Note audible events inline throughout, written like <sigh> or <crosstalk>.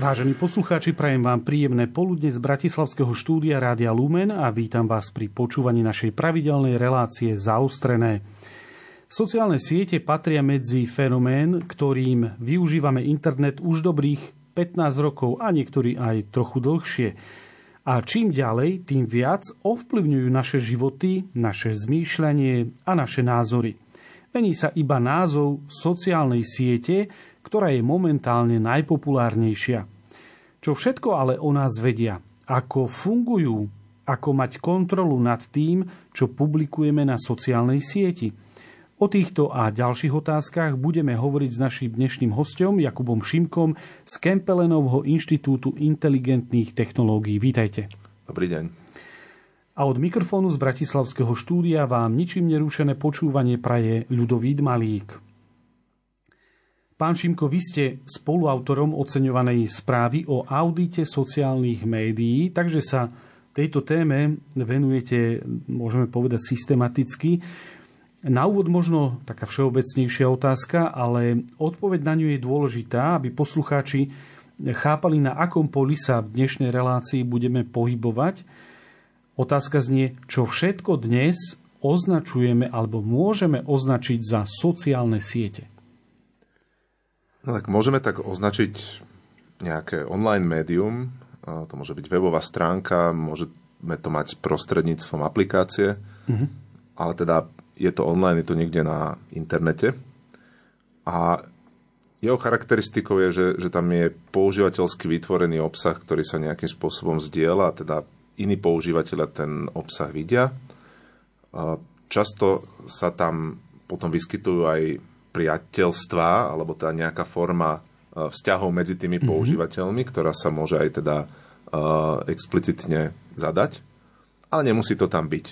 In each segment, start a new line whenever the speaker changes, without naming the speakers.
Vážení poslucháči, prajem vám príjemné poludne z Bratislavského štúdia Rádia Lumen a vítam vás pri počúvaní našej pravidelnej relácie Zaostrené. Sociálne siete patria medzi fenomén, ktorým využívame internet už dobrých 15 rokov a niektorí aj trochu dlhšie. A čím ďalej, tým viac ovplyvňujú naše životy, naše zmýšľanie a naše názory. Mení sa iba názov sociálnej siete, ktorá je momentálne najpopulárnejšia. Čo všetko ale o nás vedia, ako fungujú, ako mať kontrolu nad tým, čo publikujeme na sociálnej sieti. O týchto a ďalších otázkach budeme hovoriť s našim dnešným hostom Jakubom Šimkom z Kempelenovho inštitútu inteligentných technológií. Vítajte.
Dobrý deň.
A od mikrofónu z Bratislavského štúdia vám ničím nerušené počúvanie praje ľudový Malík. Pán Šimko, vy ste spoluautorom oceňovanej správy o audite sociálnych médií, takže sa tejto téme venujete, môžeme povedať, systematicky. Na úvod možno taká všeobecnejšia otázka, ale odpoveď na ňu je dôležitá, aby poslucháči chápali, na akom poli sa v dnešnej relácii budeme pohybovať. Otázka znie, čo všetko dnes označujeme alebo môžeme označiť za sociálne siete.
No tak môžeme tak označiť nejaké online médium, to môže byť webová stránka, môžeme to mať prostredníctvom aplikácie, mm-hmm. ale teda je to online, je to niekde na internete. A jeho charakteristikou je, že, že tam je používateľsky vytvorený obsah, ktorý sa nejakým spôsobom zdieľa, a teda iní používateľia ten obsah vidia. Často sa tam potom vyskytujú aj priateľstva, alebo teda nejaká forma e, vzťahov medzi tými mm-hmm. používateľmi, ktorá sa môže aj teda uh, explicitne zadať, ale nemusí to tam byť.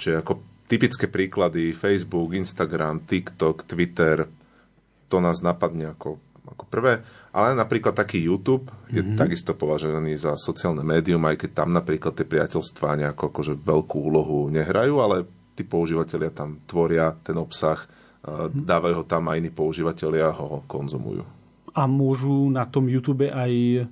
Čiže ako typické príklady Facebook, Instagram, TikTok, Twitter, to nás napadne ako, ako prvé, ale napríklad taký YouTube je mm-hmm. takisto považovaný za sociálne médium, aj keď tam napríklad tie priateľstvá nejako akože veľkú úlohu nehrajú, ale tí používateľia tam tvoria ten obsah, dávajú ho tam aj iní používateľia a ho konzumujú.
A môžu na tom YouTube aj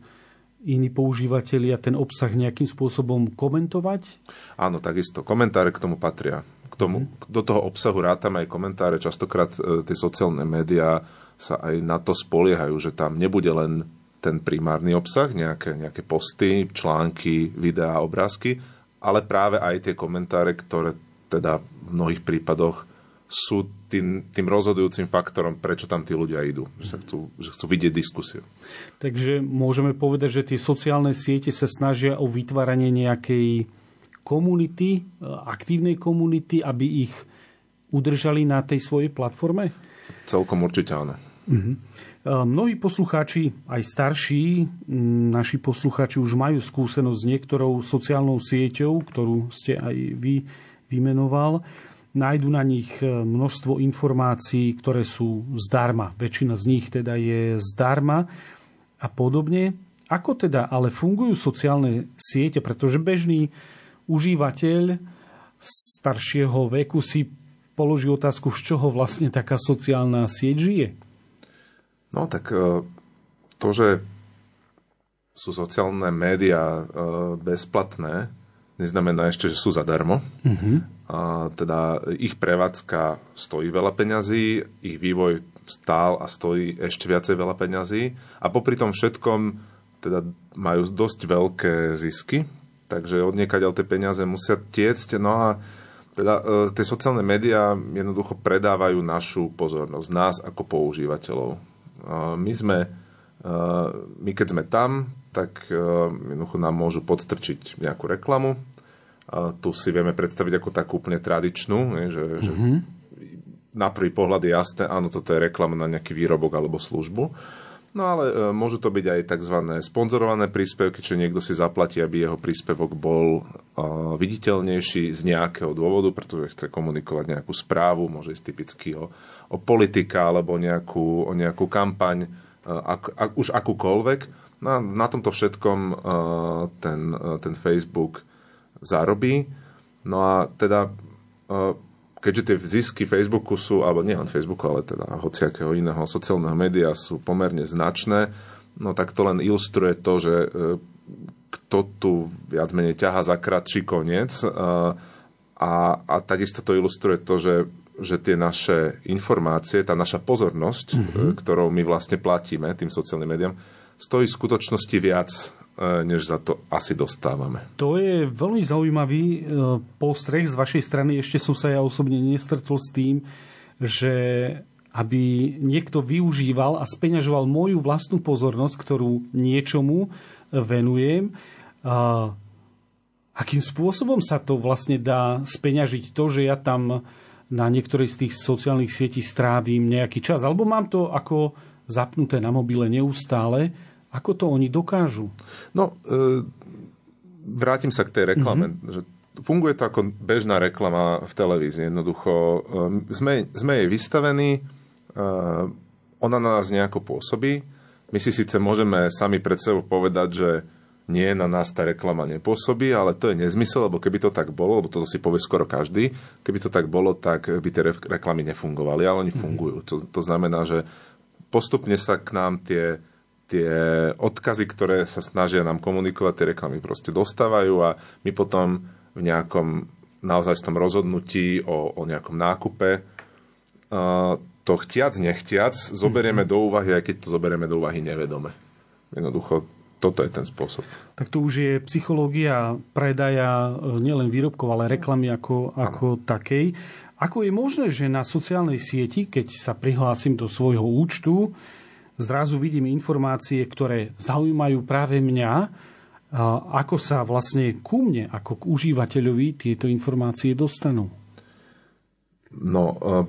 iní používateľia ten obsah nejakým spôsobom komentovať?
Áno, takisto. Komentáre k tomu patria. K tomu, hmm. Do toho obsahu rátam aj komentáre. Častokrát e, tie sociálne médiá sa aj na to spoliehajú, že tam nebude len ten primárny obsah, nejaké, nejaké posty, články, videá, obrázky, ale práve aj tie komentáre, ktoré teda v mnohých prípadoch sú tým, tým rozhodujúcim faktorom, prečo tam tí ľudia idú. Že, sa chcú, že chcú vidieť diskusiu.
Takže môžeme povedať, že tie sociálne siete sa snažia o vytváranie nejakej komunity, aktívnej komunity, aby ich udržali na tej svojej platforme?
Celkom určite áno. Uh-huh.
Mnohí poslucháči, aj starší, naši poslucháči už majú skúsenosť s niektorou sociálnou sieťou, ktorú ste aj vy vymenoval nájdu na nich e, množstvo informácií, ktoré sú zdarma. Väčšina z nich teda je zdarma a podobne. Ako teda ale fungujú sociálne siete? Pretože bežný užívateľ staršieho veku si položí otázku, z čoho vlastne taká sociálna sieť žije.
No tak e, to, že sú sociálne médiá e, bezplatné, neznamená ešte, že sú zadarmo. Mm-hmm. A teda ich prevádzka stojí veľa peňazí, ich vývoj stál a stojí ešte viacej veľa peňazí a popri tom všetkom teda majú dosť veľké zisky, takže od tie peniaze musia tiecť. No a teda e, tie sociálne médiá jednoducho predávajú našu pozornosť, nás ako používateľov. My sme, e, my keď sme tam, tak e, jednoducho nám môžu podstrčiť nejakú reklamu, tu si vieme predstaviť ako takú úplne tradičnú, že, mm-hmm. že mhm. na prvý pohľad je jasné, áno, toto je reklama na nejaký výrobok alebo službu. No ale e, môžu to byť aj tzv. sponzorované príspevky, čiže niekto si zaplatí, aby jeho príspevok bol e, viditeľnejší z nejakého dôvodu, pretože chce komunikovať nejakú správu, môže ísť typicky o, o politika alebo nejakú, o nejakú kampaň, e, ak, ak, už akúkoľvek. No a na tomto všetkom ten, ten Facebook zarobí. No a teda, e, keďže tie zisky Facebooku sú, alebo nie len Facebooku, ale teda hociakého iného sociálneho média sú pomerne značné, no tak to len ilustruje to, že kto tu viac menej ťaha za kratší koniec. A, a takisto to ilustruje to, že, že tie naše informácie, tá naša pozornosť, mm-hmm. ktorou my vlastne platíme tým sociálnym médiám, stojí v skutočnosti viac, e, než za to asi dostávame.
To je veľmi zaujímavý e, postreh z vašej strany. Ešte som sa ja osobne nestretol s tým, že aby niekto využíval a speňažoval moju vlastnú pozornosť, ktorú niečomu venujem. A akým spôsobom sa to vlastne dá speňažiť to, že ja tam na niektorej z tých sociálnych sietí strávim nejaký čas, alebo mám to ako zapnuté na mobile neustále, ako to oni dokážu?
No, e, vrátim sa k tej reklame. Mm-hmm. Že funguje to ako bežná reklama v televízii. Jednoducho, e, sme, sme jej vystavení, e, ona na nás nejako pôsobí, my si síce môžeme sami pred sebou povedať, že nie, na nás tá reklama nepôsobí, ale to je nezmysel, lebo keby to tak bolo, lebo to si povie skoro každý, keby to tak bolo, tak by tie reklamy nefungovali, ale oni mhm. fungujú. To, to znamená, že postupne sa k nám tie, tie odkazy, ktoré sa snažia nám komunikovať, tie reklamy proste dostávajú a my potom v nejakom naozaj tom rozhodnutí o, o nejakom nákupe to chtiac, nechtiac zoberieme mm-hmm. do úvahy, aj keď to zoberieme do úvahy nevedome. Jednoducho, toto je ten spôsob.
Tak to už je psychológia predaja e, nielen výrobkov, ale reklamy ako, ako takej. Ako je možné, že na sociálnej sieti, keď sa prihlásim do svojho účtu, zrazu vidím informácie, ktoré zaujímajú práve mňa, ako sa vlastne ku mne, ako k užívateľovi tieto informácie dostanú?
No, e,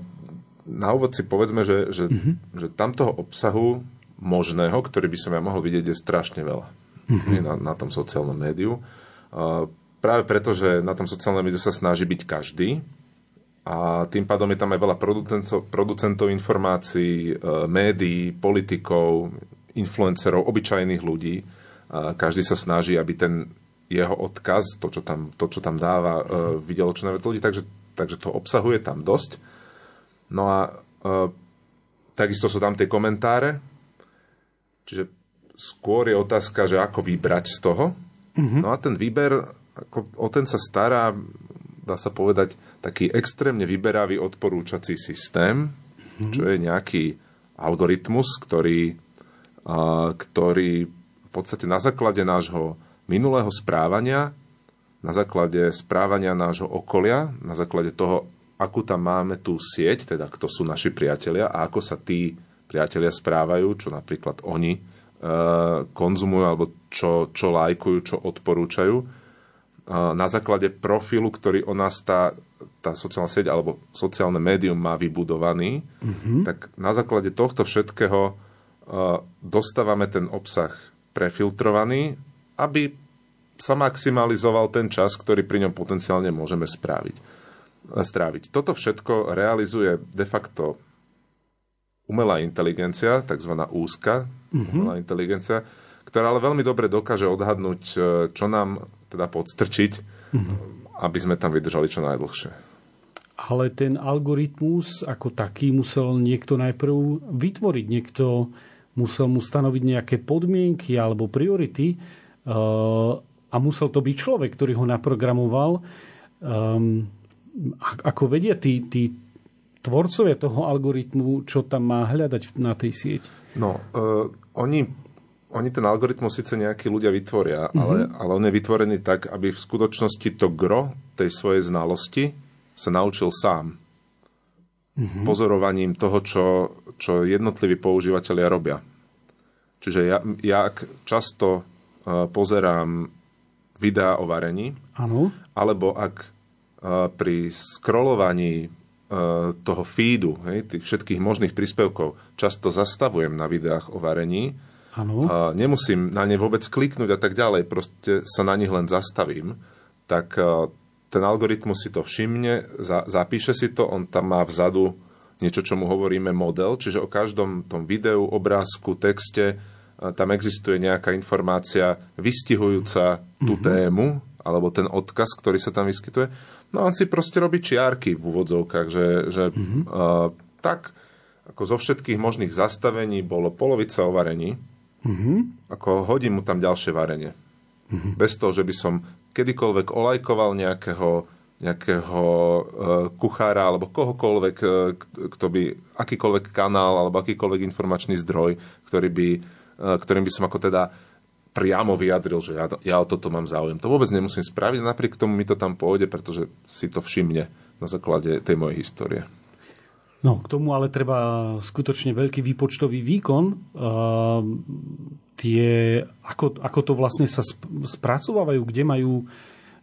na úvod si povedzme, že, že, mm-hmm. že tam toho obsahu možného, ktorý by som ja mohol vidieť, je strašne veľa mm-hmm. na, na tom sociálnom médiu. Uh, práve preto, že na tom sociálnom médiu sa snaží byť každý a tým pádom je tam aj veľa producentov, producentov informácií, uh, médií, politikov, influencerov, obyčajných ľudí. Uh, každý sa snaží, aby ten jeho odkaz, to, čo tam, to, čo tam dáva, uh, videlo čo najviac ľudí, takže, takže to obsahuje tam dosť. No a e, takisto sú tam tie komentáre, čiže skôr je otázka, že ako vybrať z toho. Mm-hmm. No a ten výber, ako, o ten sa stará, dá sa povedať, taký extrémne vyberavý odporúčací systém, mm-hmm. čo je nejaký algoritmus, ktorý, a, ktorý v podstate na základe nášho minulého správania, na základe správania nášho okolia, na základe toho, akú tam máme tú sieť, teda kto sú naši priatelia a ako sa tí priatelia správajú, čo napríklad oni e, konzumujú alebo čo, čo lajkujú, čo odporúčajú. E, na základe profilu, ktorý o nás tá, tá sociálna sieť alebo sociálne médium má vybudovaný, mm-hmm. tak na základe tohto všetkého e, dostávame ten obsah prefiltrovaný, aby sa maximalizoval ten čas, ktorý pri ňom potenciálne môžeme spraviť stráviť. Toto všetko realizuje de facto umelá inteligencia, tzv. úzka mm-hmm. umelá inteligencia, ktorá ale veľmi dobre dokáže odhadnúť, e, čo nám teda podstrčiť, mm-hmm. aby sme tam vydržali čo najdlhšie.
Ale ten algoritmus ako taký musel niekto najprv vytvoriť. Niekto musel mu stanoviť nejaké podmienky alebo priority e, a musel to byť človek, ktorý ho naprogramoval. Um, ako vedia tí, tí tvorcovia toho algoritmu, čo tam má hľadať na tej sieť?
No, uh, oni, oni ten algoritmus síce nejakí ľudia vytvoria, mm-hmm. ale, ale on je vytvorený tak, aby v skutočnosti to gro tej svojej znalosti sa naučil sám. Mm-hmm. Pozorovaním toho, čo, čo jednotliví používateľia robia. Čiže ja, ja ak často uh, pozerám videá o varení, ano. alebo ak pri scrollovaní toho feedu, hej, tých všetkých možných príspevkov, často zastavujem na videách o varení. Ano. A nemusím na ne vôbec kliknúť a tak ďalej, proste sa na nich len zastavím. Tak ten algoritmus si to všimne, za, zapíše si to, on tam má vzadu niečo, čo mu hovoríme model, čiže o každom tom videu, obrázku, texte tam existuje nejaká informácia vystihujúca tú mm-hmm. tému, alebo ten odkaz, ktorý sa tam vyskytuje. No on si proste robí čiarky v úvodzovkách, že, že mm-hmm. uh, tak ako zo všetkých možných zastavení bolo polovica o varení, Mm-hmm. Ako hodím mu tam ďalšie varenie. Mm-hmm. Bez toho, že by som kedykoľvek olajkoval nejakého, nejakého uh, kuchára alebo kohokoľvek, uh, kto by, akýkoľvek kanál alebo akýkoľvek informačný zdroj, ktorý by, uh, ktorým by som ako teda priamo vyjadril, že ja, ja o toto mám záujem. To vôbec nemusím spraviť, napriek tomu mi to tam pôjde, pretože si to všimne na základe tej mojej histórie.
No, k tomu ale treba skutočne veľký výpočtový výkon. Uh, tie, ako, ako to vlastne sa spracovávajú, kde majú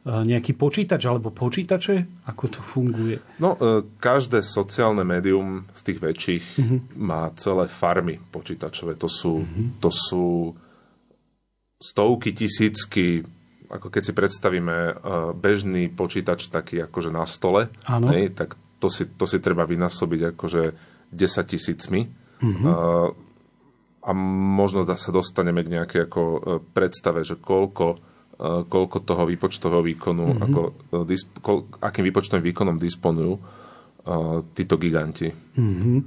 nejaký počítač alebo počítače? Ako to funguje?
No, uh, každé sociálne médium z tých väčších uh-huh. má celé farmy počítačové. To sú, uh-huh. to sú stovky, tisícky, ako keď si predstavíme bežný počítač taký akože na stole, hej, tak to si, to si treba vynásobiť akože 10 tisícmi. Mm-hmm. Uh, a možno sa dostaneme k nejakej ako e, predstave, že koľko, uh, koľko toho výpočtového výkonu, mm-hmm. ako, uh, disp, kol, akým výpočtovým výkonom disponujú títo giganti.
Mm-hmm.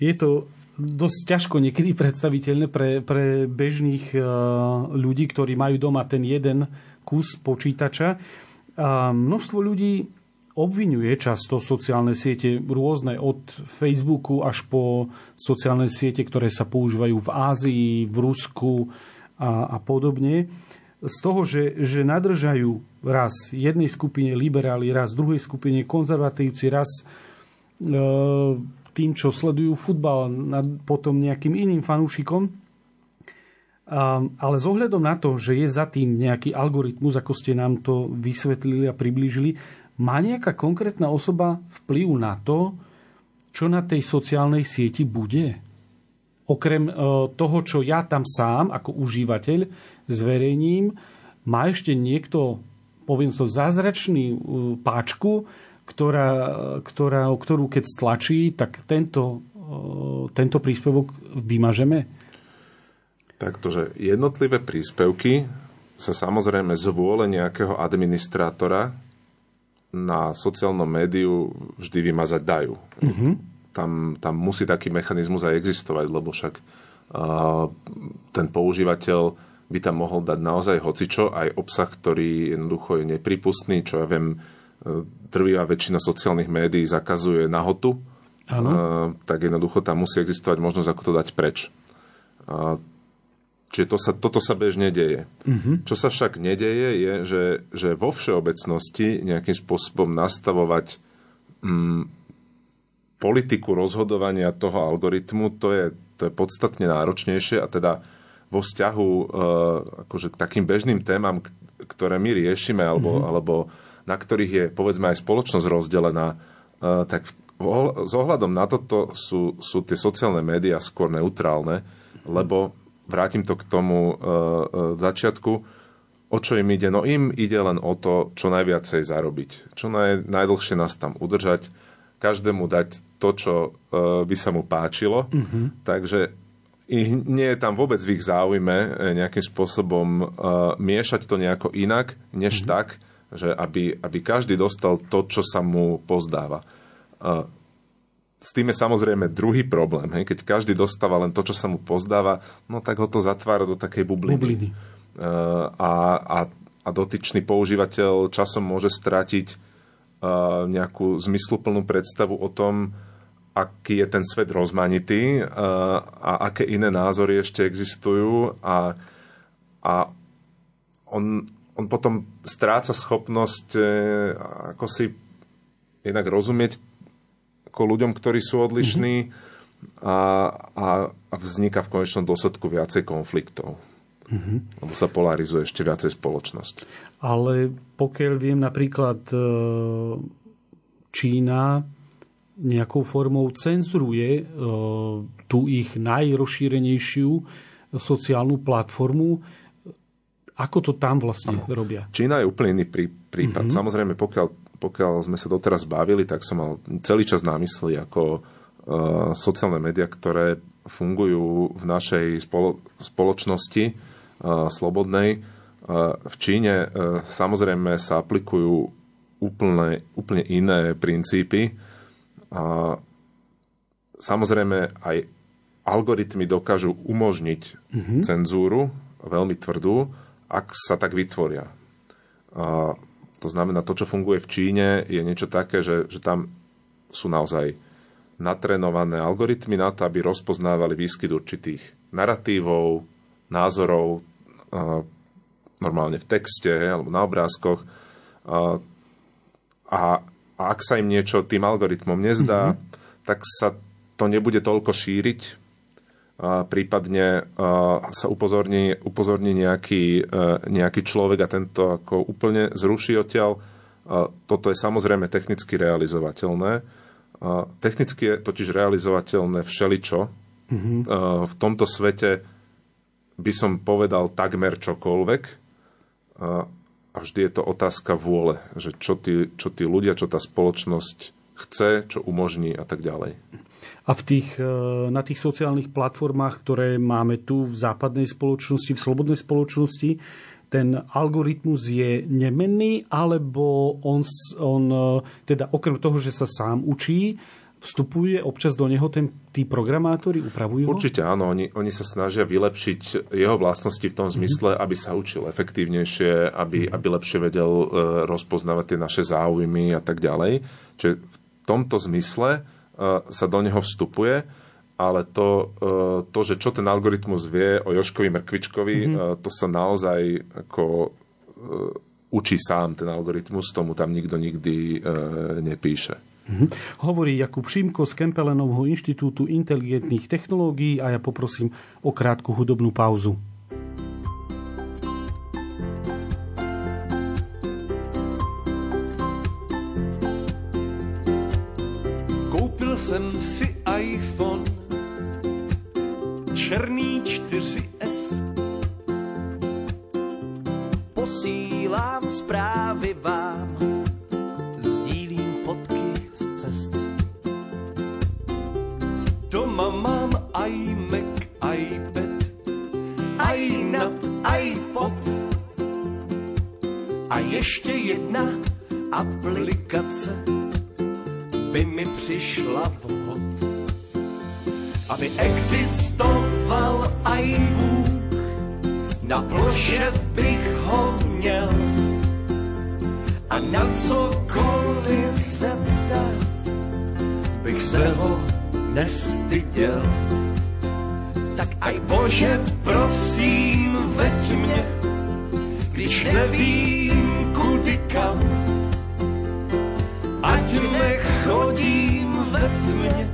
Je to dosť ťažko niekedy predstaviteľné pre, pre bežných ľudí, ktorí majú doma ten jeden kus počítača. A množstvo ľudí obvinuje často sociálne siete rôzne od Facebooku až po sociálne siete, ktoré sa používajú v Ázii, v Rusku a, a podobne. Z toho, že, že nadržajú raz jednej skupine liberáli, raz druhej skupine konzervatívci, raz e, tým, čo sledujú futbal, nad, potom nejakým iným fanúšikom. Ale s ohľadom na to, že je za tým nejaký algoritmus, ako ste nám to vysvetlili a priblížili, má nejaká konkrétna osoba vplyv na to, čo na tej sociálnej sieti bude? Okrem e, toho, čo ja tam sám ako užívateľ zverejním, má ešte niekto, poviem to, zázračný e, páčku, ktorá, ktorá, ktorú keď stlačí, tak tento, e, tento príspevok vymažeme?
Taktože jednotlivé príspevky sa samozrejme z vôle nejakého administrátora na sociálnom médiu vždy vymazať dajú. Mm-hmm. Tam, tam musí taký mechanizmus aj existovať, lebo však uh, ten používateľ by tam mohol dať naozaj hocičo, aj obsah, ktorý jednoducho je nepripustný, čo ja viem, trvivá väčšina sociálnych médií zakazuje nahotu, uh, tak jednoducho tam musí existovať možnosť, ako to dať preč. Uh, Čiže to sa, toto sa bežne deje. Uh-huh. Čo sa však nedeje, je, že, že vo všeobecnosti nejakým spôsobom nastavovať mm, politiku rozhodovania toho algoritmu, to je, to je podstatne náročnejšie a teda vo vzťahu uh, akože k takým bežným témam, ktoré my riešime alebo, uh-huh. alebo na ktorých je povedzme aj spoločnosť rozdelená, uh, tak s ohľadom na toto sú, sú tie sociálne médiá skôr neutrálne, lebo vrátim to k tomu uh, uh, začiatku, o čo im ide? No im ide len o to, čo najviacej zarobiť. Čo naj, najdlhšie nás tam udržať, každému dať to, čo uh, by sa mu páčilo. Mm-hmm. Takže ich, nie je tam vôbec v ich záujme nejakým spôsobom uh, miešať to nejako inak, než mm-hmm. tak, že aby, aby každý dostal to, čo sa mu pozdáva. Uh, s tým je samozrejme druhý problém. Hej? Keď každý dostáva len to, čo sa mu pozdáva, no tak ho to zatvára do takej bubliny. bubliny. Uh, a, a, a dotyčný používateľ časom môže stratiť uh, nejakú zmysluplnú predstavu o tom, aký je ten svet rozmanitý uh, a aké iné názory ešte existujú a, a on, on potom stráca schopnosť uh, ako si jednak rozumieť ako ľuďom, ktorí sú odlišní mm-hmm. a, a, a vzniká v konečnom dôsledku viacej konfliktov. Mm-hmm. Lebo sa polarizuje ešte viacej spoločnosť.
Ale pokiaľ viem, napríklad e, Čína nejakou formou cenzuruje e, tú ich najrozšírenejšiu sociálnu platformu. Ako to tam vlastne ano. robia?
Čína je úplne iný prípad. Mm-hmm. Samozrejme, pokiaľ pokiaľ sme sa doteraz bavili, tak som mal celý čas na mysli ako uh, sociálne médiá, ktoré fungujú v našej spolo- spoločnosti uh, slobodnej. Uh, v Číne samozrejme sa aplikujú úplne, úplne iné princípy. Uh, samozrejme aj, algoritmy dokážu umožniť mm-hmm. cenzúru, veľmi tvrdú, ak sa tak vytvoria. A to znamená, to, čo funguje v Číne, je niečo také, že, že tam sú naozaj natrenované algoritmy na to, aby rozpoznávali výskyt určitých narratívov, názorov, normálne v texte alebo na obrázkoch. A, a ak sa im niečo tým algoritmom nezdá, mm-hmm. tak sa to nebude toľko šíriť, prípadne sa upozorní, upozorní nejaký, e, nejaký človek a tento ako úplne zruší odtiaľ. Toto je samozrejme technicky realizovateľné. Technicky je totiž realizovateľné všeličo. Mm-hmm. V tomto svete by som povedal takmer čokoľvek. A vždy je to otázka vôle, že čo tí, čo tí ľudia, čo tá spoločnosť chce, čo umožní a tak ďalej.
A v tých, e, na tých sociálnych platformách, ktoré máme tu v západnej spoločnosti, v slobodnej spoločnosti, ten algoritmus je nemenný, alebo on, on e, teda okrem toho, že sa sám učí, vstupuje občas do neho ten, tí programátori, upravujú ho?
Určite áno, oni, oni sa snažia vylepšiť jeho vlastnosti v tom zmysle, mm-hmm. aby sa učil efektívnejšie, aby, mm-hmm. aby lepšie vedel uh, rozpoznávať tie naše záujmy a tak ďalej. Čiže v tomto zmysle uh, sa do neho vstupuje, ale to, uh, to, že čo ten algoritmus vie o Joškovi Mrkvičkovi, mm-hmm. to sa naozaj ako učí sám ten algoritmus, tomu tam nikto nikdy nepíše.
Mhm. Hovorí Jakub Šimko z Kempelenovho inštitútu inteligentných technológií a ja poprosím o krátku hudobnú pauzu.
Jsem si iPhone. Černý 4S Posílám zprávy vám. Doma mám iMac, iPad, iNat, iPod. A ještě jedna aplikace by mi přišla vhod. Aby existoval iBook, na ploše bych ho měl a na cokoliv zeptat bych se ho nestyděl. Tak aj Bože, prosím, veď mě, když nevím kudy kam. Ať nechodím ve tmě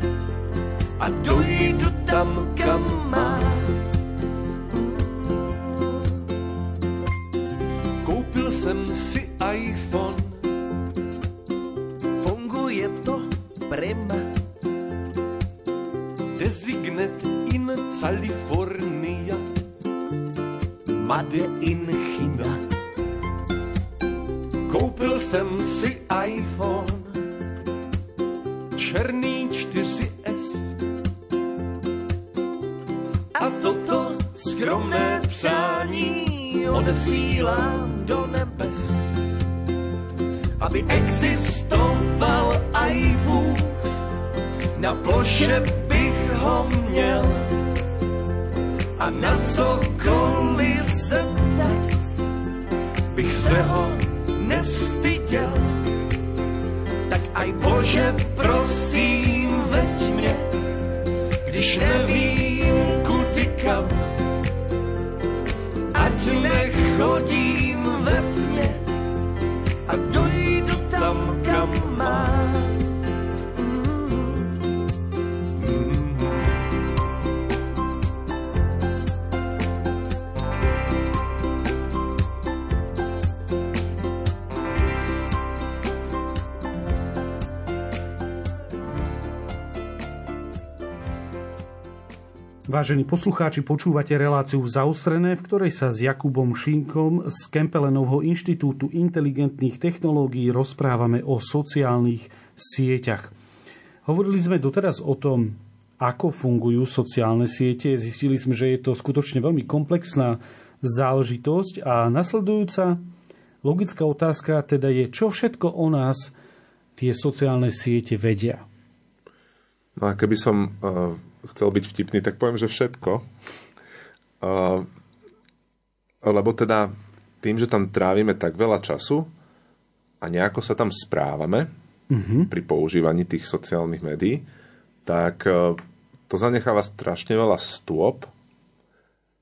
a dojdu tam, kam mám. Koupil jsem si iPhone, funguje to prima. Designet in California,
Vážení poslucháči, počúvate reláciu Zaustrené, v ktorej sa s Jakubom Šinkom z Kempelenovho inštitútu inteligentných technológií rozprávame o sociálnych sieťach. Hovorili sme doteraz o tom, ako fungujú sociálne siete. Zistili sme, že je to skutočne veľmi komplexná záležitosť a nasledujúca logická otázka teda je, čo všetko o nás tie sociálne siete vedia.
No a keby som uh chcel byť vtipný, tak poviem, že všetko. Uh, lebo teda tým, že tam trávime tak veľa času a nejako sa tam správame mm-hmm. pri používaní tých sociálnych médií, tak uh, to zanecháva strašne veľa stôp,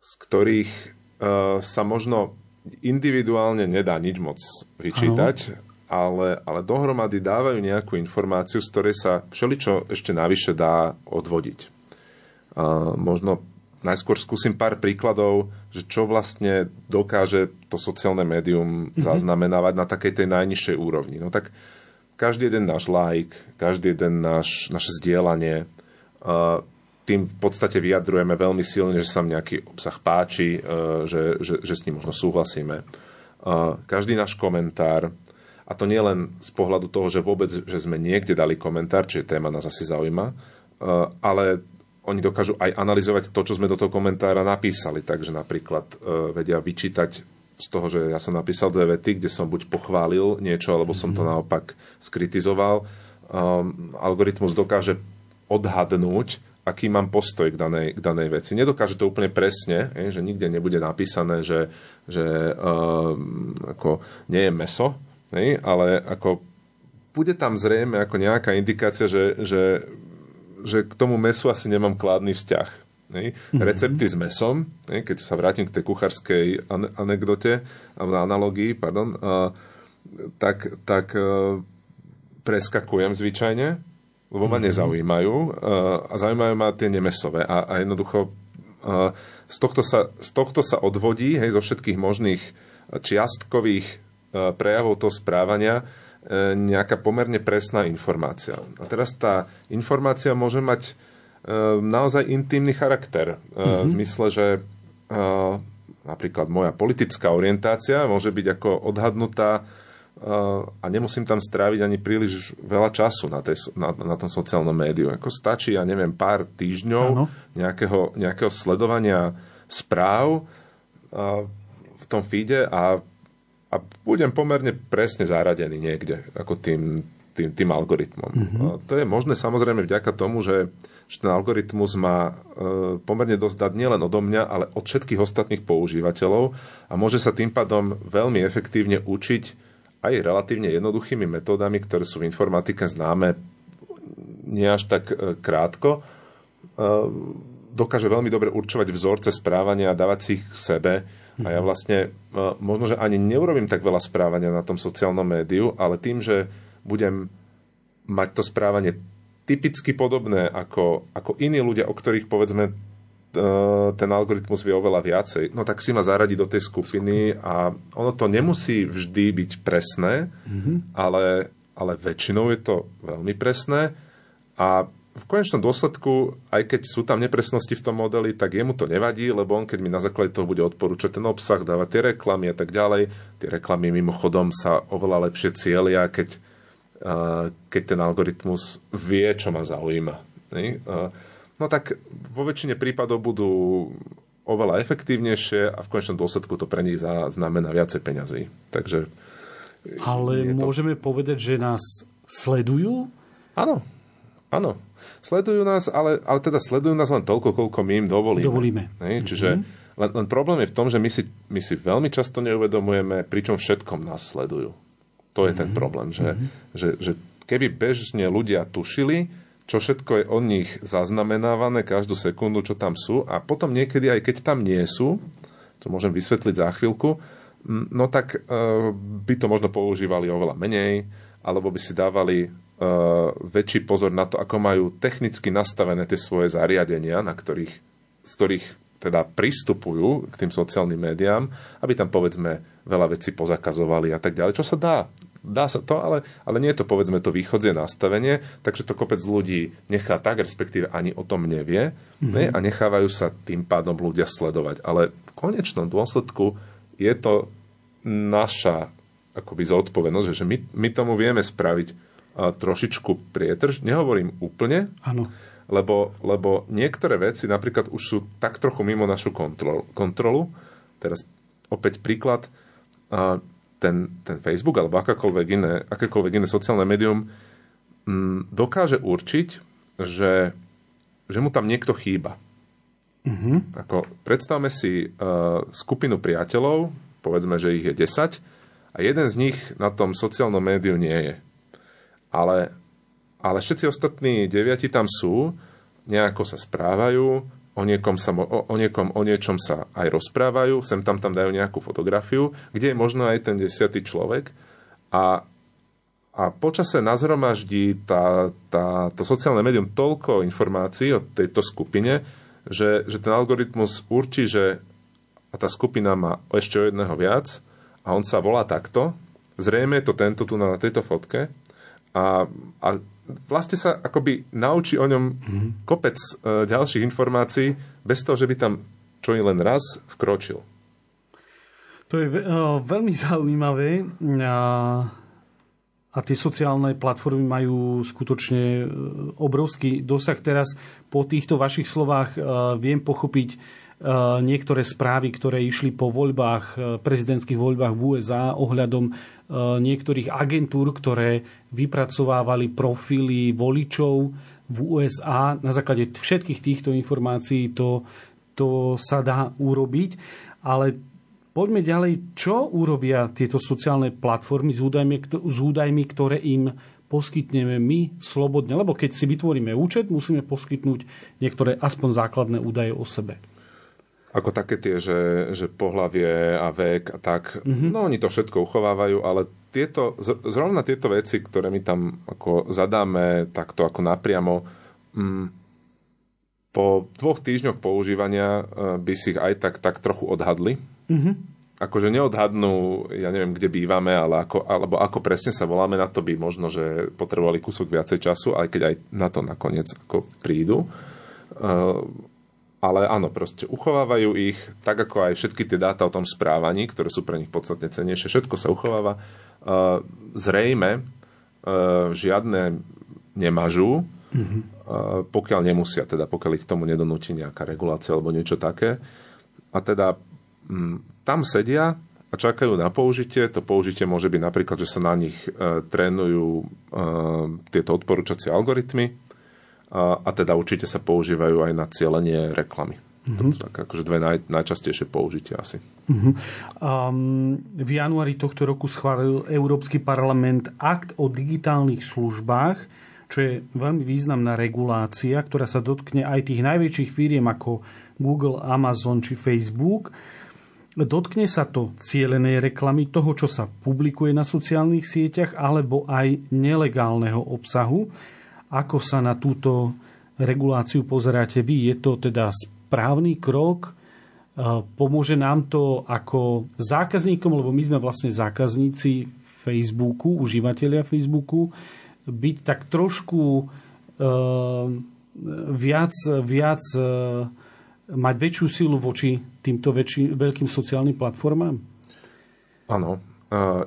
z ktorých uh, sa možno individuálne nedá nič moc vyčítať, ale, ale dohromady dávajú nejakú informáciu, z ktorej sa všeličo ešte navyše dá odvodiť. Možno najskôr skúsim pár príkladov, že čo vlastne dokáže to sociálne médium mm-hmm. zaznamenávať na takej tej najnižšej úrovni. No tak každý jeden náš like, každý jeden náš, naše zdieľanie, tým v podstate vyjadrujeme veľmi silne, že sa nejaký obsah páči, že, že, že s ním možno súhlasíme. Každý náš komentár, a to nie len z pohľadu toho, že vôbec, že sme niekde dali komentár, čiže téma nás asi zaujíma, eh, ale oni dokážu aj analyzovať to, čo sme do toho komentára napísali. Takže napríklad eh, vedia vyčítať z toho, že ja som napísal dve vety, kde som buď pochválil niečo, alebo som to mhm. naopak skritizoval. Um, algoritmus dokáže odhadnúť, aký mám postoj k danej, k danej veci. Nedokáže to úplne presne, je, že nikde nebude napísané, že, že um, ako nie je meso, Hej? Ale ako bude tam zrejme ako nejaká indikácia, že, že, že k tomu mesu asi nemám kládny vzťah. Hej? Mm-hmm. Recepty s mesom, hej? keď sa vrátim k tej kuchárskej anekdote, alebo analogii, pardon, tak, tak uh, preskakujem zvyčajne, lebo ma mm-hmm. nezaujímajú uh, a zaujímajú ma tie nemesové. A, a jednoducho uh, z, tohto sa, z tohto sa odvodí, hej, zo všetkých možných čiastkových E, prejavov toho správania e, nejaká pomerne presná informácia. A teraz tá informácia môže mať e, naozaj intimný charakter. Mm-hmm. V zmysle, že napríklad moja politická orientácia môže byť ako odhadnutá a nemusím tam stráviť ani príliš veľa času na, tej, na, na tom sociálnom médiu. Ako stačí, ja neviem, pár týždňov nejakého, nejakého sledovania správ v tom feede a a budem pomerne presne zaradený niekde, ako tým, tým, tým algoritmom. Mm-hmm. To je možné samozrejme vďaka tomu, že, že ten algoritmus má e, pomerne dosť dať nielen odo mňa, ale od všetkých ostatných používateľov a môže sa tým pádom veľmi efektívne učiť aj relatívne jednoduchými metódami, ktoré sú v informatike známe nie až tak e, krátko. E, dokáže veľmi dobre určovať vzorce správania a dávať si ich k sebe a ja vlastne e, možno, že ani neurobím tak veľa správania na tom sociálnom médiu, ale tým, že budem mať to správanie typicky podobné ako, ako iní ľudia, o ktorých povedzme e, ten algoritmus vie oveľa viacej, no tak si ma zaradi do tej skupiny a ono to nemusí vždy byť presné, mm-hmm. ale, ale väčšinou je to veľmi presné a v konečnom dôsledku, aj keď sú tam nepresnosti v tom modeli, tak jemu to nevadí, lebo on keď mi na základe toho bude odporúčať ten obsah, dávať tie reklamy a tak ďalej, tie reklamy mimochodom sa oveľa lepšie cieľia, keď, keď ten algoritmus vie, čo ma zaujíma. No tak vo väčšine prípadov budú oveľa efektívnejšie a v konečnom dôsledku to pre nich znamená viacej peňazí. Takže
Ale to... môžeme povedať, že nás sledujú?
Áno, áno. Sledujú nás, ale, ale teda sledujú nás len toľko, koľko my im dovolíme.
Dovolíme.
Hej? Čiže mm-hmm. len, len problém je v tom, že my si, my si veľmi často neuvedomujeme, pričom všetkom nás sledujú. To je mm-hmm. ten mhm. problém, že, mm-hmm. že, že keby bežne ľudia tušili, čo všetko je od nich zaznamenávané každú sekundu, čo tam sú a potom niekedy, aj keď tam nie sú, to môžem vysvetliť za chvíľku, no tak uh, by to možno používali oveľa menej, alebo by si dávali väčší pozor na to, ako majú technicky nastavené tie svoje zariadenia, na ktorých, z ktorých teda pristupujú k tým sociálnym médiám, aby tam povedzme veľa vecí pozakazovali a tak ďalej, čo sa dá. Dá sa to, ale, ale nie je to povedzme to východzie nastavenie, takže to kopec ľudí nechá tak, respektíve ani o tom nevie mm-hmm. ne, a nechávajú sa tým pádom ľudia sledovať. Ale v konečnom dôsledku je to naša akoby zodpovednosť, že my, my tomu vieme spraviť trošičku prietrž. Nehovorím úplne,
ano.
Lebo, lebo niektoré veci napríklad už sú tak trochu mimo našu kontrol, kontrolu. Teraz opäť príklad. Ten, ten Facebook alebo akákoľvek iné, akékoľvek iné sociálne médium mm, dokáže určiť, že, že mu tam niekto chýba. Mm-hmm. Ako, predstavme si uh, skupinu priateľov, povedzme, že ich je 10 a jeden z nich na tom sociálnom médiu nie je. Ale, ale všetci ostatní deviati tam sú, nejako sa správajú, o niekom, sa, o, o, niekom, o niečom sa aj rozprávajú, sem tam tam dajú nejakú fotografiu, kde je možno aj ten desiatý človek a, a počase nazhromaždí tá, tá, to sociálne médium toľko informácií o tejto skupine, že, že ten algoritmus určí, že a tá skupina má ešte o jedného viac a on sa volá takto. Zrejme je to tento tu na tejto fotke a, a vlastne sa akoby naučí o ňom mm-hmm. kopec e, ďalších informácií bez toho, že by tam čo len raz vkročil.
To je e, veľmi zaujímavé a, a tie sociálne platformy majú skutočne e, obrovský dosah. Teraz po týchto vašich slovách e, viem pochopiť niektoré správy, ktoré išli po voľbách, prezidentských voľbách v USA ohľadom niektorých agentúr, ktoré vypracovávali profily voličov v USA. Na základe všetkých týchto informácií to, to sa dá urobiť. Ale Poďme ďalej, čo urobia tieto sociálne platformy s údajmi, s údajmi ktoré im poskytneme my slobodne. Lebo keď si vytvoríme účet, musíme poskytnúť niektoré aspoň základné údaje o sebe.
Ako také tie, že, že pohlavie a vek a tak, mm-hmm. no oni to všetko uchovávajú, ale tieto, zrovna tieto veci, ktoré my tam ako zadáme takto ako napriamo, mm, po dvoch týždňoch používania eh, by si ich aj tak, tak trochu odhadli Mm-hmm. Akože neodhadnú, ja neviem, kde bývame, ale ako, alebo ako presne sa voláme, na to by možno, že potrebovali kúsok viacej času, aj keď aj na to nakoniec ako prídu. Uh, ale áno, proste uchovávajú ich, tak ako aj všetky tie dáta o tom správaní, ktoré sú pre nich podstatne cenejšie, všetko sa uchováva. Uh, zrejme uh, žiadne nemažú, mm-hmm. uh, pokiaľ nemusia, teda pokiaľ ich k tomu nedonúti nejaká regulácia alebo niečo také. A teda Mm, tam sedia a čakajú na použitie. To použitie môže byť napríklad, že sa na nich e, trénujú e, tieto odporúčacie algoritmy a, a teda určite sa používajú aj na cieľenie reklamy. Mm-hmm. To sú tak akože dve naj, najčastejšie použitia asi. Mm-hmm.
Um, v januári tohto roku schválil Európsky parlament akt o digitálnych službách, čo je veľmi významná regulácia, ktorá sa dotkne aj tých najväčších firiem ako Google, Amazon či Facebook. Dotkne sa to cielenej reklamy, toho, čo sa publikuje na sociálnych sieťach, alebo aj nelegálneho obsahu. Ako sa na túto reguláciu pozeráte vy? Je to teda správny krok? Pomôže nám to ako zákazníkom, lebo my sme vlastne zákazníci Facebooku, užívateľia Facebooku, byť tak trošku uh, viac, viac uh, mať väčšiu silu voči týmto väčší, veľkým sociálnym platformám?
Áno,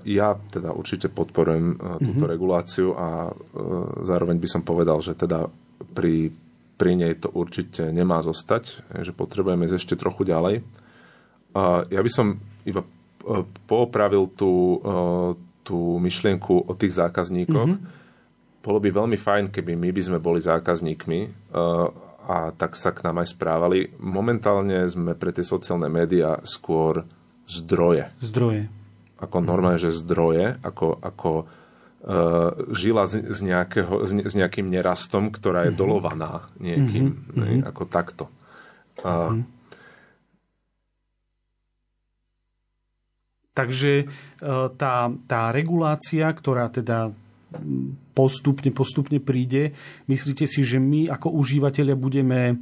ja teda určite podporujem túto mm-hmm. reguláciu a zároveň by som povedal, že teda pri, pri nej to určite nemá zostať, že potrebujeme ešte trochu ďalej. Ja by som iba poopravil tú, tú myšlienku o tých zákazníkoch. Mm-hmm. Bolo by veľmi fajn, keby my by sme boli zákazníkmi a tak sa k nám aj správali. Momentálne sme pre tie sociálne médiá skôr zdroje.
Zdroje.
Ako normálne, že zdroje, ako, ako uh, žila s, z nejakého, s, s nejakým nerastom, ktorá je mm-hmm. dolovaná niekým. Mm-hmm. Ne, ako takto. Uh, mm-hmm.
Takže tá, tá regulácia, ktorá teda postupne, postupne príde. Myslíte si, že my ako užívateľia budeme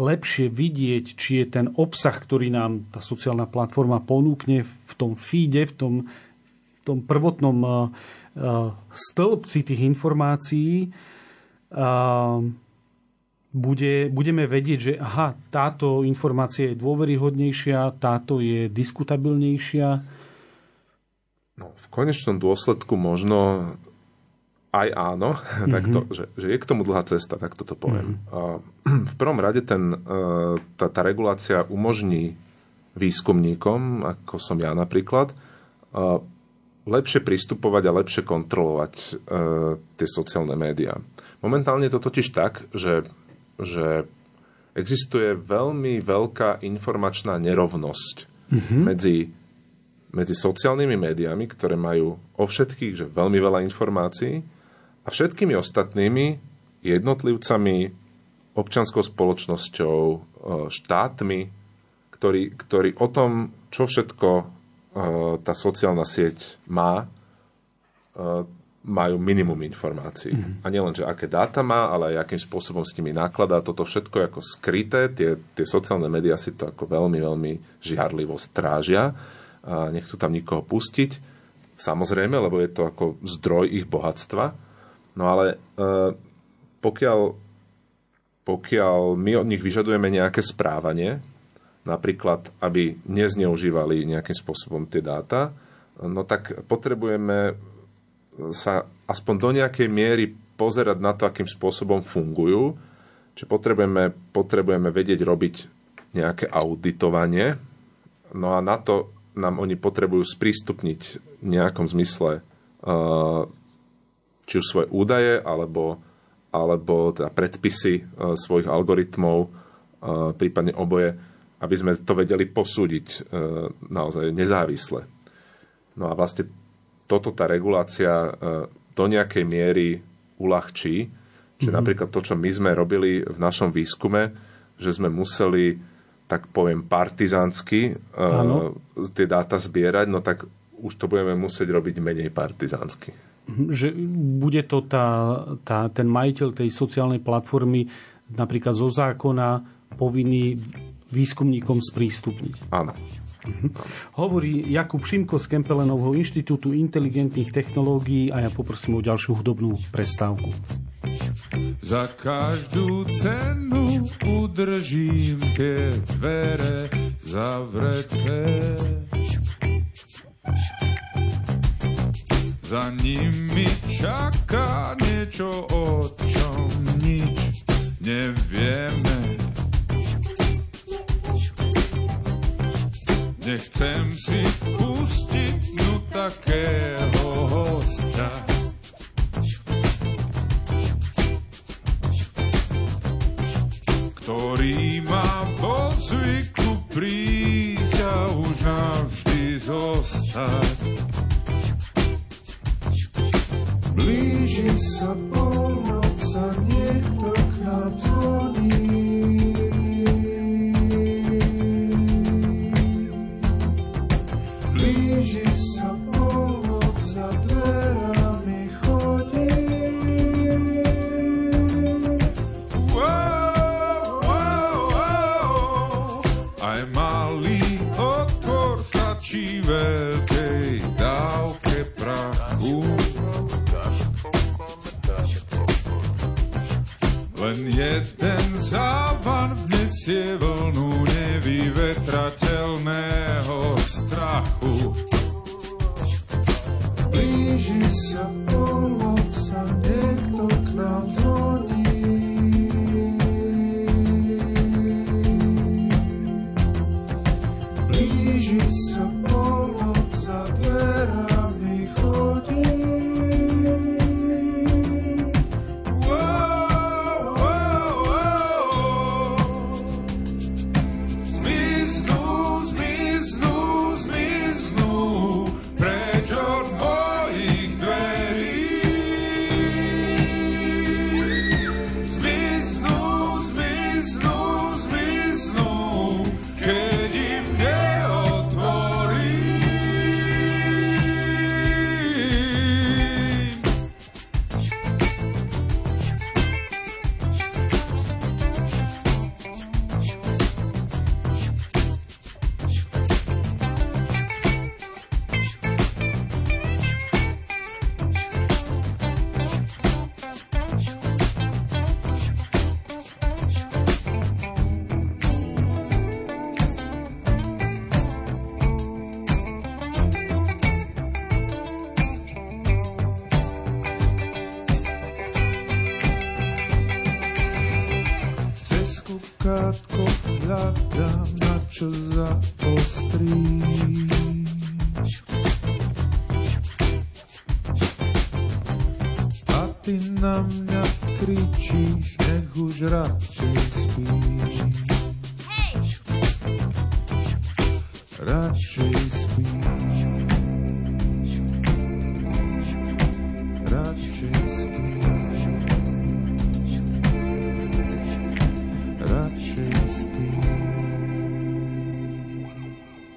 lepšie vidieť, či je ten obsah, ktorý nám tá sociálna platforma ponúkne v tom feede, v tom, v tom prvotnom stĺpci tých informácií, bude, budeme vedieť, že aha, táto informácia je dôveryhodnejšia, táto je diskutabilnejšia.
No, v konečnom dôsledku možno aj áno, mm-hmm. <laughs> tak to, že, že je k tomu dlhá cesta, tak toto poviem. Mm-hmm. <clears throat> V prvom rade ten, e, tá, tá regulácia umožní výskumníkom, ako som ja napríklad, e, lepšie pristupovať a lepšie kontrolovať e, tie sociálne médiá. Momentálne je to totiž tak, že, že existuje veľmi veľká informačná nerovnosť mm-hmm. medzi, medzi sociálnymi médiami, ktoré majú o všetkých že veľmi veľa informácií a všetkými ostatnými jednotlivcami, občanskou spoločnosťou, e, štátmi, ktorí, ktorí o tom, čo všetko e, tá sociálna sieť má, e, majú minimum informácií. Mm-hmm. A nielen, že aké dáta má, ale aj akým spôsobom s nimi nakladá. Toto všetko je ako skryté. Tie, tie sociálne médiá si to ako veľmi, veľmi žiarlivo strážia. A nechcú tam nikoho pustiť. Samozrejme, lebo je to ako zdroj ich bohatstva. No ale e, pokiaľ, pokiaľ my od nich vyžadujeme nejaké správanie, napríklad, aby nezneužívali nejakým spôsobom tie dáta, no tak potrebujeme sa aspoň do nejakej miery pozerať na to, akým spôsobom fungujú. Čiže potrebujeme, potrebujeme vedieť robiť nejaké auditovanie. No a na to nám oni potrebujú sprístupniť v nejakom zmysle uh, či už svoje údaje, alebo, alebo teda predpisy uh, svojich algoritmov, uh, prípadne oboje, aby sme to vedeli posúdiť naozaj nezávisle. No a vlastne toto tá regulácia e, do nejakej miery uľahčí. Čiže mm-hmm. napríklad to, čo my sme robili v našom výskume, že sme museli, tak poviem, partizánsky uh, tie dáta zbierať, no tak už to budeme musieť robiť menej partizánsky.
Že bude to tá, tá, ten majiteľ tej sociálnej platformy napríklad zo zákona povinný výskumníkom sprístupniť.
Áno.
Mhm. Hovorí Jakub Šimko z Kempelenovho inštitútu inteligentných technológií a ja poprosím o ďalšiu hudobnú prestávku.
Za každú cenu udržím tie dvere zavreté. Za nimi čaká niečo, o čom nič nevieme. Nechcem si pustiť no takého hosta. Ktorý má vo zvyku prísť a už navždy zostať. truth. už radšej spíš. Radšej spíš. Radšej spíš. Radšej.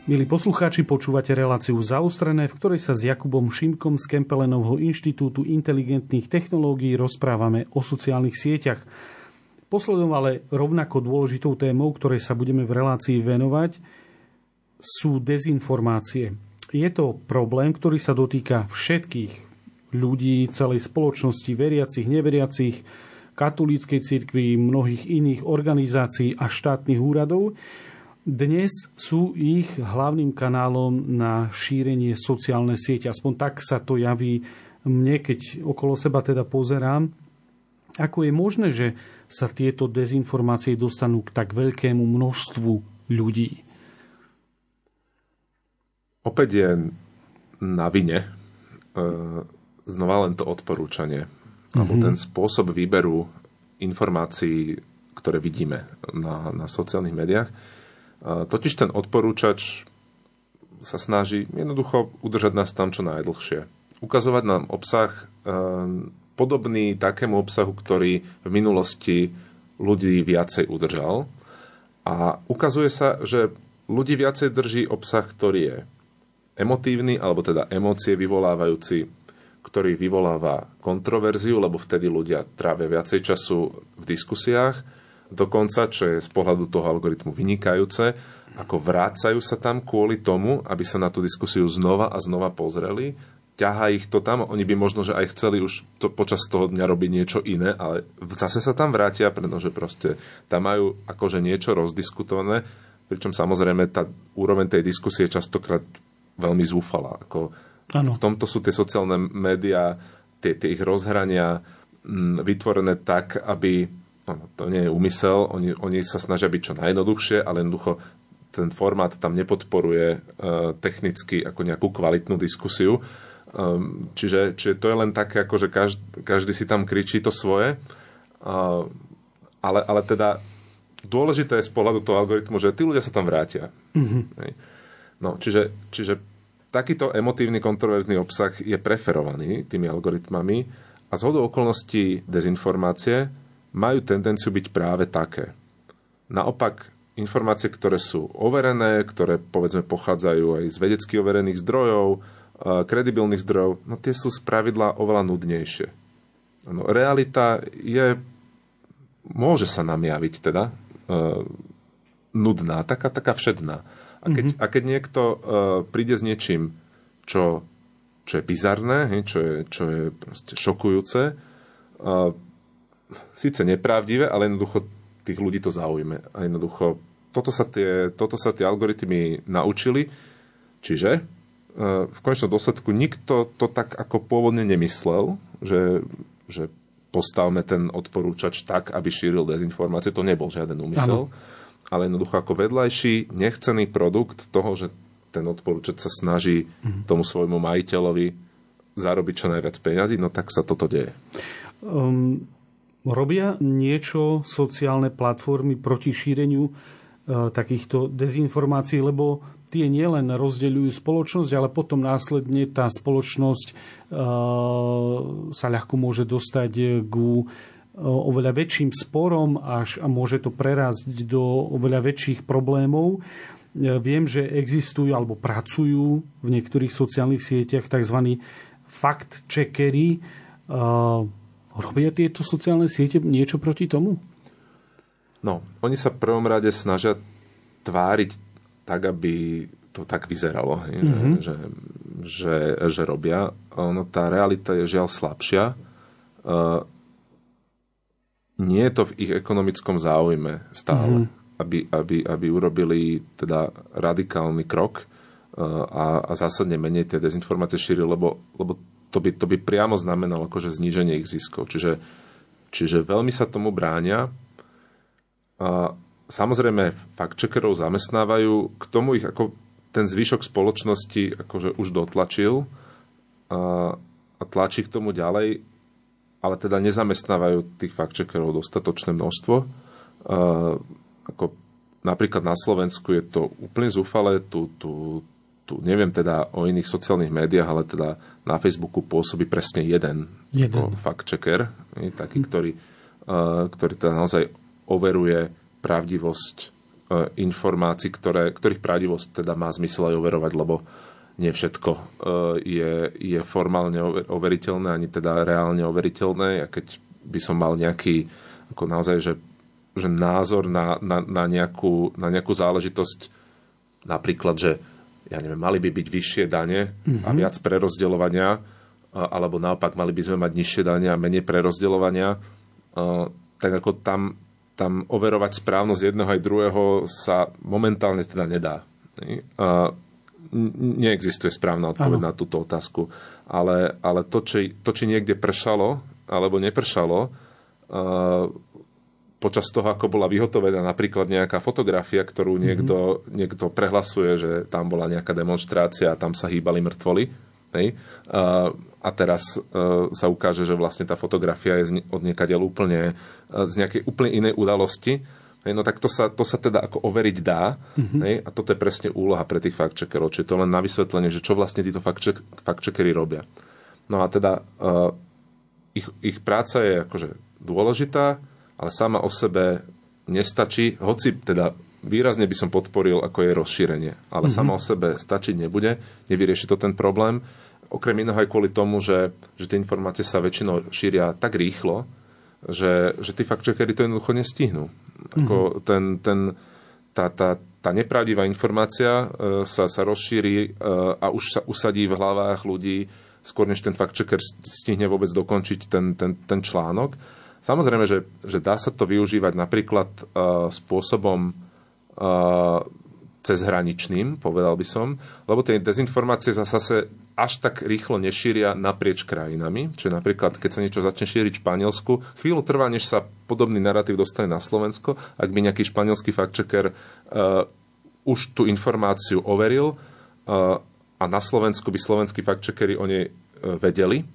Milí poslucháči, počúvate reláciu Zaustrené, v ktorej sa s Jakubom Šimkom z Kempelenovho inštitútu inteligentných technológií rozprávame o sociálnych sieťach. Poslednou, ale rovnako dôležitou témou, ktorej sa budeme v relácii venovať, sú dezinformácie. Je to problém, ktorý sa dotýka všetkých ľudí, celej spoločnosti, veriacich, neveriacich, katolíckej cirkvi, mnohých iných organizácií a štátnych úradov. Dnes sú ich hlavným kanálom na šírenie sociálne siete. Aspoň tak sa to javí mne, keď okolo seba teda pozerám. Ako je možné, že sa tieto dezinformácie dostanú k tak veľkému množstvu ľudí?
Opäť je na vine e, znova len to odporúčanie. Mm-hmm. Alebo ten spôsob výberu informácií, ktoré vidíme na, na sociálnych médiách Totiž ten odporúčač sa snaží jednoducho udržať nás tam čo najdlhšie. Ukazovať nám obsah e, podobný takému obsahu, ktorý v minulosti ľudí viacej udržal. A ukazuje sa, že ľudí viacej drží obsah, ktorý je emotívny, alebo teda emócie vyvolávajúci, ktorý vyvoláva kontroverziu, lebo vtedy ľudia trávia viacej času v diskusiách dokonca, čo je z pohľadu toho algoritmu vynikajúce, ako vrácajú sa tam kvôli tomu, aby sa na tú diskusiu znova a znova pozreli, ťahá ich to tam, oni by možno, že aj chceli už to, počas toho dňa robiť niečo iné, ale zase sa tam vrátia, pretože proste tam majú akože niečo rozdiskutované, pričom samozrejme tá úroveň tej diskusie je častokrát veľmi zúfala. Ako v tomto sú tie sociálne médiá, tie, tie ich rozhrania m, vytvorené tak, aby Áno, to nie je úmysel, oni, oni sa snažia byť čo najjednoduchšie, ale jednoducho ten formát tam nepodporuje uh, technicky ako nejakú kvalitnú diskusiu. Um, čiže, čiže to je len také, ako že každý, každý si tam kričí to svoje. Uh, ale, ale teda dôležité je z pohľadu toho algoritmu, že tí ľudia sa tam vrátia. Mm-hmm. No, čiže, čiže takýto emotívny, kontroverzný obsah je preferovaný tými algoritmami a z okolností dezinformácie majú tendenciu byť práve také. Naopak, informácie, ktoré sú overené, ktoré povedzme pochádzajú aj z vedecky overených zdrojov, kredibilných zdrojov, no tie sú z pravidla oveľa nudnejšie. No, realita je, môže sa nám javiť teda, uh, nudná, taká, taká všedná. A keď, mm-hmm. a keď niekto uh, príde s niečím, čo, čo je bizarné, hej, čo je, čo je šokujúce, uh, síce nepravdivé, ale jednoducho tých ľudí to zaujme. A jednoducho toto sa tie, toto sa tie algoritmy naučili, čiže v konečnom dôsledku nikto to tak ako pôvodne nemyslel, že, že postavme ten odporúčač tak, aby šíril dezinformácie. To nebol žiaden úmysel. Ano. Ale jednoducho ako vedľajší, nechcený produkt toho, že ten odporúčač sa snaží mhm. tomu svojmu majiteľovi zarobiť čo najviac peňazí, no tak sa toto deje. Um,
Robia niečo sociálne platformy proti šíreniu e, takýchto dezinformácií, lebo tie nielen rozdeľujú spoločnosť, ale potom následne tá spoločnosť e, sa ľahko môže dostať ku e, oveľa väčším sporom až a môže to prerásť do oveľa väčších problémov. Viem, že existujú alebo pracujú v niektorých sociálnych sieťach tzv. fact-checkery, Robia tieto sociálne siete niečo proti tomu?
No, oni sa v prvom rade snažia tváriť tak, aby to tak vyzeralo, mm-hmm. že, že, že robia. Ono, tá realita je žiaľ slabšia. Uh, nie je to v ich ekonomickom záujme stále, mm-hmm. aby, aby, aby urobili teda radikálny krok uh, a, a zásadne menej tie dezinformácie šírili, lebo, lebo to by, to by priamo znamenalo akože zníženie ich ziskov. Čiže, čiže veľmi sa tomu bránia. A samozrejme, fakt checkerov zamestnávajú, k tomu ich ako ten zvyšok spoločnosti akože už dotlačil a, a tlačí k tomu ďalej, ale teda nezamestnávajú tých fakt checkerov dostatočné množstvo. A, ako napríklad na Slovensku je to úplne zúfale, tu, tu, tu neviem teda o iných sociálnych médiách, ale teda na Facebooku pôsobí presne jeden,
jeden.
fact-checker, taký, ktorý, ktorý teda naozaj overuje pravdivosť uh, informácií, ktoré, ktorých pravdivosť teda má zmysel aj overovať, lebo nie všetko uh, je, je formálne overiteľné, ani teda reálne overiteľné. A keď by som mal nejaký ako naozaj, že, že názor na, na, na, nejakú, na nejakú záležitosť, napríklad, že ja neviem, mali by byť vyššie dane mm-hmm. a mhm. viac prerozdeľovania, alebo naopak mali by sme mať nižšie dane a menej prerozdeľovania, tak ako tam, tam overovať správnosť jedného aj druhého sa momentálne teda nedá. Neexistuje správna odpoveď ano. na túto otázku. Ale, ale to, či, to, či niekde pršalo alebo nepršalo, počas toho, ako bola vyhotovená napríklad nejaká fotografia, ktorú niekto, mm-hmm. niekto prehlasuje, že tam bola nejaká demonstrácia a tam sa hýbali mŕtvoli. Hej? A, teraz uh, sa ukáže, že vlastne tá fotografia je od niekadeľ úplne uh, z nejakej úplne inej udalosti. Hej, no tak to sa, to sa teda ako overiť dá. Mm-hmm. Hej, a toto je presne úloha pre tých fact-checkerov. Čiže to len na vysvetlenie, že čo vlastne títo fact-checkery robia. No a teda uh, ich, ich práca je akože dôležitá, ale sama o sebe nestačí, hoci teda výrazne by som podporil, ako je rozšírenie, ale mm-hmm. sama o sebe stačiť nebude, nevyrieši to ten problém. Okrem iného aj kvôli tomu, že, že tie informácie sa väčšinou šíria tak rýchlo, že, že tí fact-checkery to jednoducho nestihnú. Ako mm-hmm. ten, ten, tá, tá, tá nepravdivá informácia e, sa, sa rozšíri e, a už sa usadí v hlavách ľudí skôr než ten fact-checker stihne vôbec dokončiť ten, ten, ten článok. Samozrejme, že, že dá sa to využívať napríklad uh, spôsobom uh, cezhraničným, povedal by som, lebo tie dezinformácie zase až tak rýchlo nešíria naprieč krajinami. Čiže napríklad, keď sa niečo začne šíriť v Španielsku, chvíľu trvá, než sa podobný narratív dostane na Slovensko. Ak by nejaký španielský fact-checker uh, už tú informáciu overil, uh, a na Slovensku by slovenskí fact-checkery o nej e, vedeli,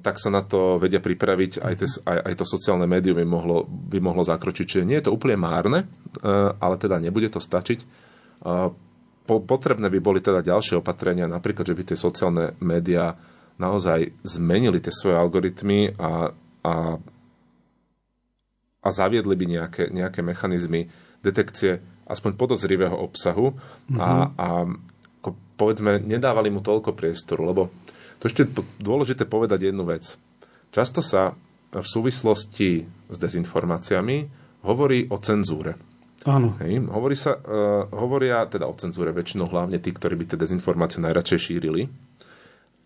tak sa na to vedia pripraviť, aj, te, aj, aj to sociálne médium by mohlo, by mohlo zakročiť. Čiže nie je to úplne márne, e, ale teda nebude to stačiť. Potrebné by boli teda ďalšie opatrenia, napríklad, že by tie sociálne médiá naozaj zmenili tie svoje algoritmy a, a, a zaviedli by nejaké, nejaké mechanizmy detekcie aspoň podozrivého obsahu mm-hmm. a, a ako povedzme, nedávali mu toľko priestoru, lebo to ešte dôležité povedať jednu vec. Často sa v súvislosti s dezinformáciami hovorí o cenzúre.
Áno.
Hej, hovorí sa, uh, hovoria teda o cenzúre väčšinou hlavne tí, ktorí by tie dezinformácie najradšej šírili.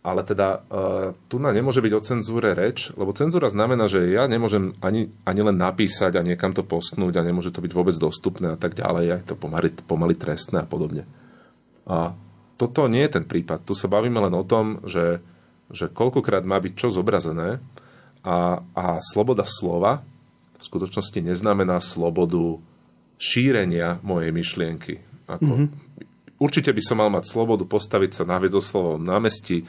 Ale teda uh, tu na nemôže byť o cenzúre reč, lebo cenzúra znamená, že ja nemôžem ani, ani len napísať a niekam to postnúť a nemôže to byť vôbec dostupné a tak ďalej, aj to pomaly, pomaly trestné a podobne. A toto nie je ten prípad. Tu sa bavíme len o tom, že, že koľkokrát má byť čo zobrazené a, a sloboda slova v skutočnosti neznamená slobodu šírenia mojej myšlienky. Ako, mm-hmm. Určite by som mal mať slobodu postaviť sa na slovo na mesti,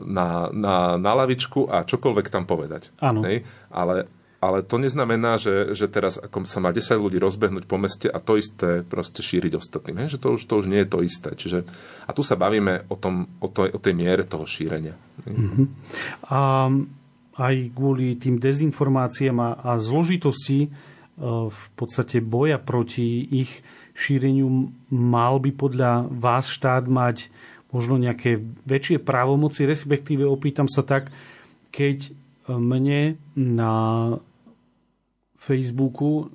na, na, na lavičku a čokoľvek tam povedať.
Áno.
Ale ale to neznamená, že, že teraz ako sa má 10 ľudí rozbehnúť po meste a to isté proste šíriť ostatným. Hej? Že to už, to už nie je to isté. Čiže, a tu sa bavíme o, tom, o, to, o tej miere toho šírenia.
Mm-hmm. A aj kvôli tým dezinformáciám a, a zložitosti e, v podstate boja proti ich šíreniu mal by podľa vás štát mať možno nejaké väčšie právomoci, respektíve opýtam sa tak, keď mne na Facebooku,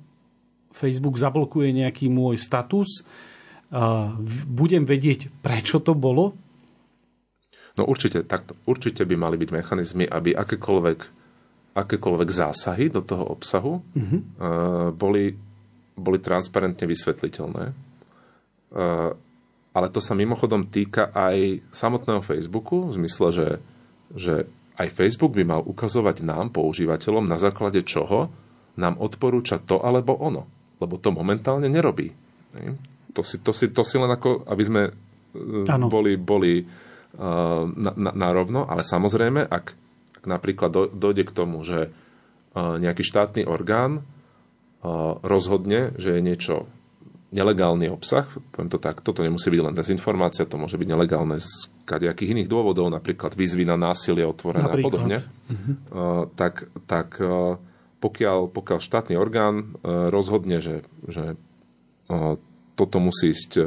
Facebook zablokuje nejaký môj status, budem vedieť, prečo to bolo?
No určite, takto. Určite by mali byť mechanizmy, aby akékoľvek, akékoľvek zásahy do toho obsahu uh-huh. boli, boli transparentne vysvetliteľné. Ale to sa mimochodom týka aj samotného Facebooku, v zmysle, že, že aj Facebook by mal ukazovať nám, používateľom, na základe čoho nám odporúča to alebo ono. Lebo to momentálne nerobí. To si, to si, to si len ako, aby sme ano. E, boli, boli uh, na, na, na rovno, ale samozrejme, ak, ak napríklad do, dojde k tomu, že uh, nejaký štátny orgán uh, rozhodne, že je niečo nelegálny obsah, poviem to tak, toto nemusí byť len dezinformácia, to môže byť nelegálne z kadejakých iných dôvodov, napríklad výzvy na násilie otvorené a podobne, uh, tak, tak uh, pokiaľ, pokiaľ štátny orgán uh, rozhodne, že, že toto musí ísť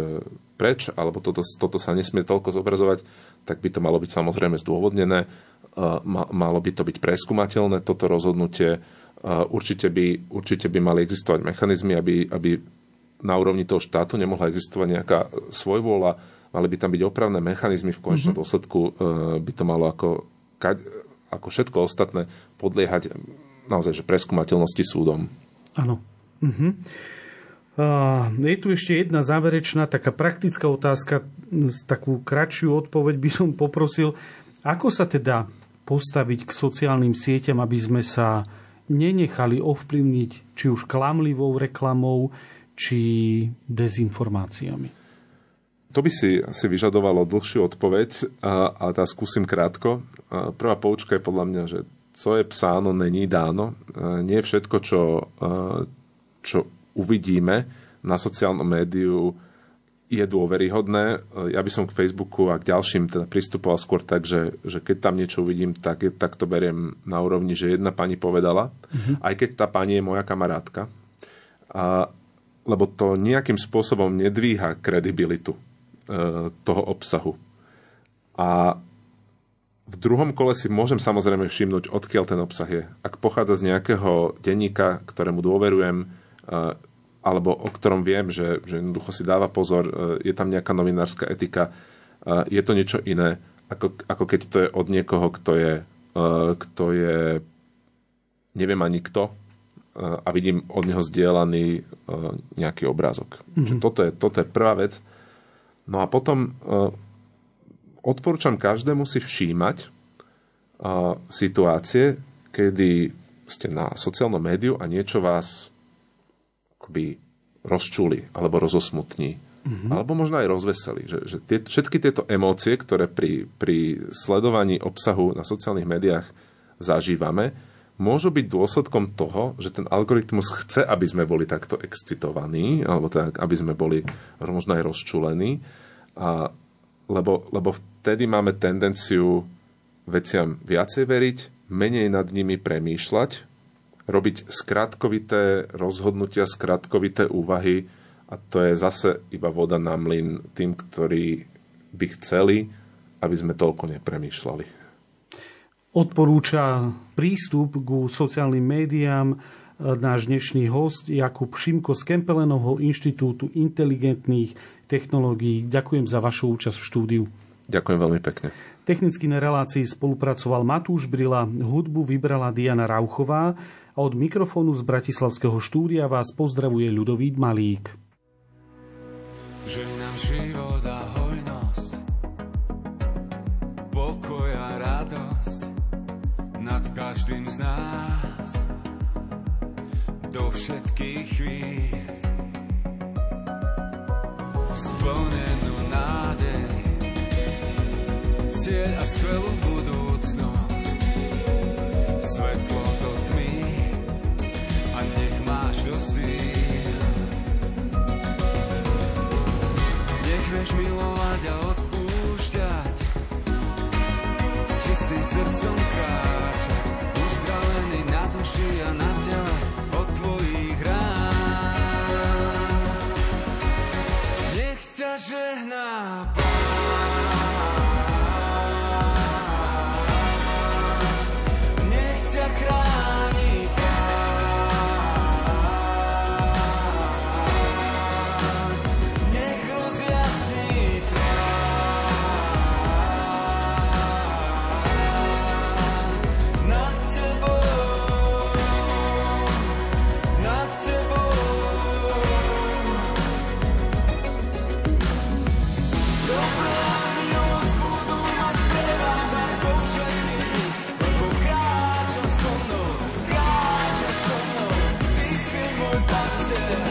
preč, alebo toto, toto sa nesmie toľko zobrazovať, tak by to malo byť samozrejme zdôvodnené, malo by to byť preskúmateľné, toto rozhodnutie. Určite, by, určite by mali existovať mechanizmy, aby, aby na úrovni toho štátu nemohla existovať nejaká svojvôľa, mali by tam byť opravné mechanizmy, v konečnom mm-hmm. dôsledku e, by to malo ako, ako všetko ostatné podliehať naozaj že preskúmateľnosti súdom.
Áno. Mm-hmm. Je tu ešte jedna záverečná, taká praktická otázka, takú kratšiu odpoveď by som poprosil. Ako sa teda postaviť k sociálnym sieťam, aby sme sa nenechali ovplyvniť či už klamlivou reklamou, či dezinformáciami?
To by si asi vyžadovalo dlhšiu odpoveď, ale tá skúsim krátko. Prvá poučka je podľa mňa, že co je psáno, není dáno. Nie všetko, čo, čo uvidíme na sociálnom médiu, je dôveryhodné. Ja by som k Facebooku a k ďalším teda pristupoval skôr tak, že, že keď tam niečo uvidím, tak, tak to beriem na úrovni, že jedna pani povedala, mm-hmm. aj keď tá pani je moja kamarátka. A lebo to nejakým spôsobom nedvíha kredibilitu e, toho obsahu. A v druhom kole si môžem samozrejme všimnúť, odkiaľ ten obsah je. Ak pochádza z nejakého denníka, ktorému dôverujem, e, alebo o ktorom viem, že, že jednoducho si dáva pozor, e, je tam nejaká novinárska etika, je to niečo iné, ako, ako keď to je od niekoho, kto je, kto je neviem ani kto, a vidím od neho zdieľaný e, nejaký obrázok. Mm-hmm. Toto, je, toto je prvá vec. No a potom e, odporúčam každému si všímať e, situácie, kedy ste na sociálnom médiu a niečo vás akoby rozčuli alebo rozosmutní. Mm-hmm. Alebo možno aj rozveselí. Že, že tie, všetky tieto emócie, ktoré pri, pri sledovaní obsahu na sociálnych médiách zažívame, môžu byť dôsledkom toho, že ten algoritmus chce, aby sme boli takto excitovaní, alebo tak, aby sme boli možno aj rozčulení, a, lebo, lebo vtedy máme tendenciu veciam viacej veriť, menej nad nimi premýšľať, robiť skratkovité rozhodnutia, skratkovité úvahy a to je zase iba voda na mlyn tým, ktorí by chceli, aby sme toľko nepremýšľali
odporúča prístup ku sociálnym médiám náš dnešný host Jakub Šimko z Kempelenovho inštitútu inteligentných technológií. Ďakujem za vašu účasť v štúdiu.
Ďakujem veľmi pekne.
Technicky na relácii spolupracoval Matúš Brila, hudbu vybrala Diana Rauchová a od mikrofónu z Bratislavského štúdia vás pozdravuje Ľudovít Malík. Že nám život a hojnosť, pokoj a radosť nad každým z nás do všetkých chvíľ splnenú nádej cieľ a skvelú budúcnosť svetlo síl nech vieš milovať a odpúšťať s čistým srdcom kráľ duši a na tele od tvojich rán. Nech ťa žehná. Take the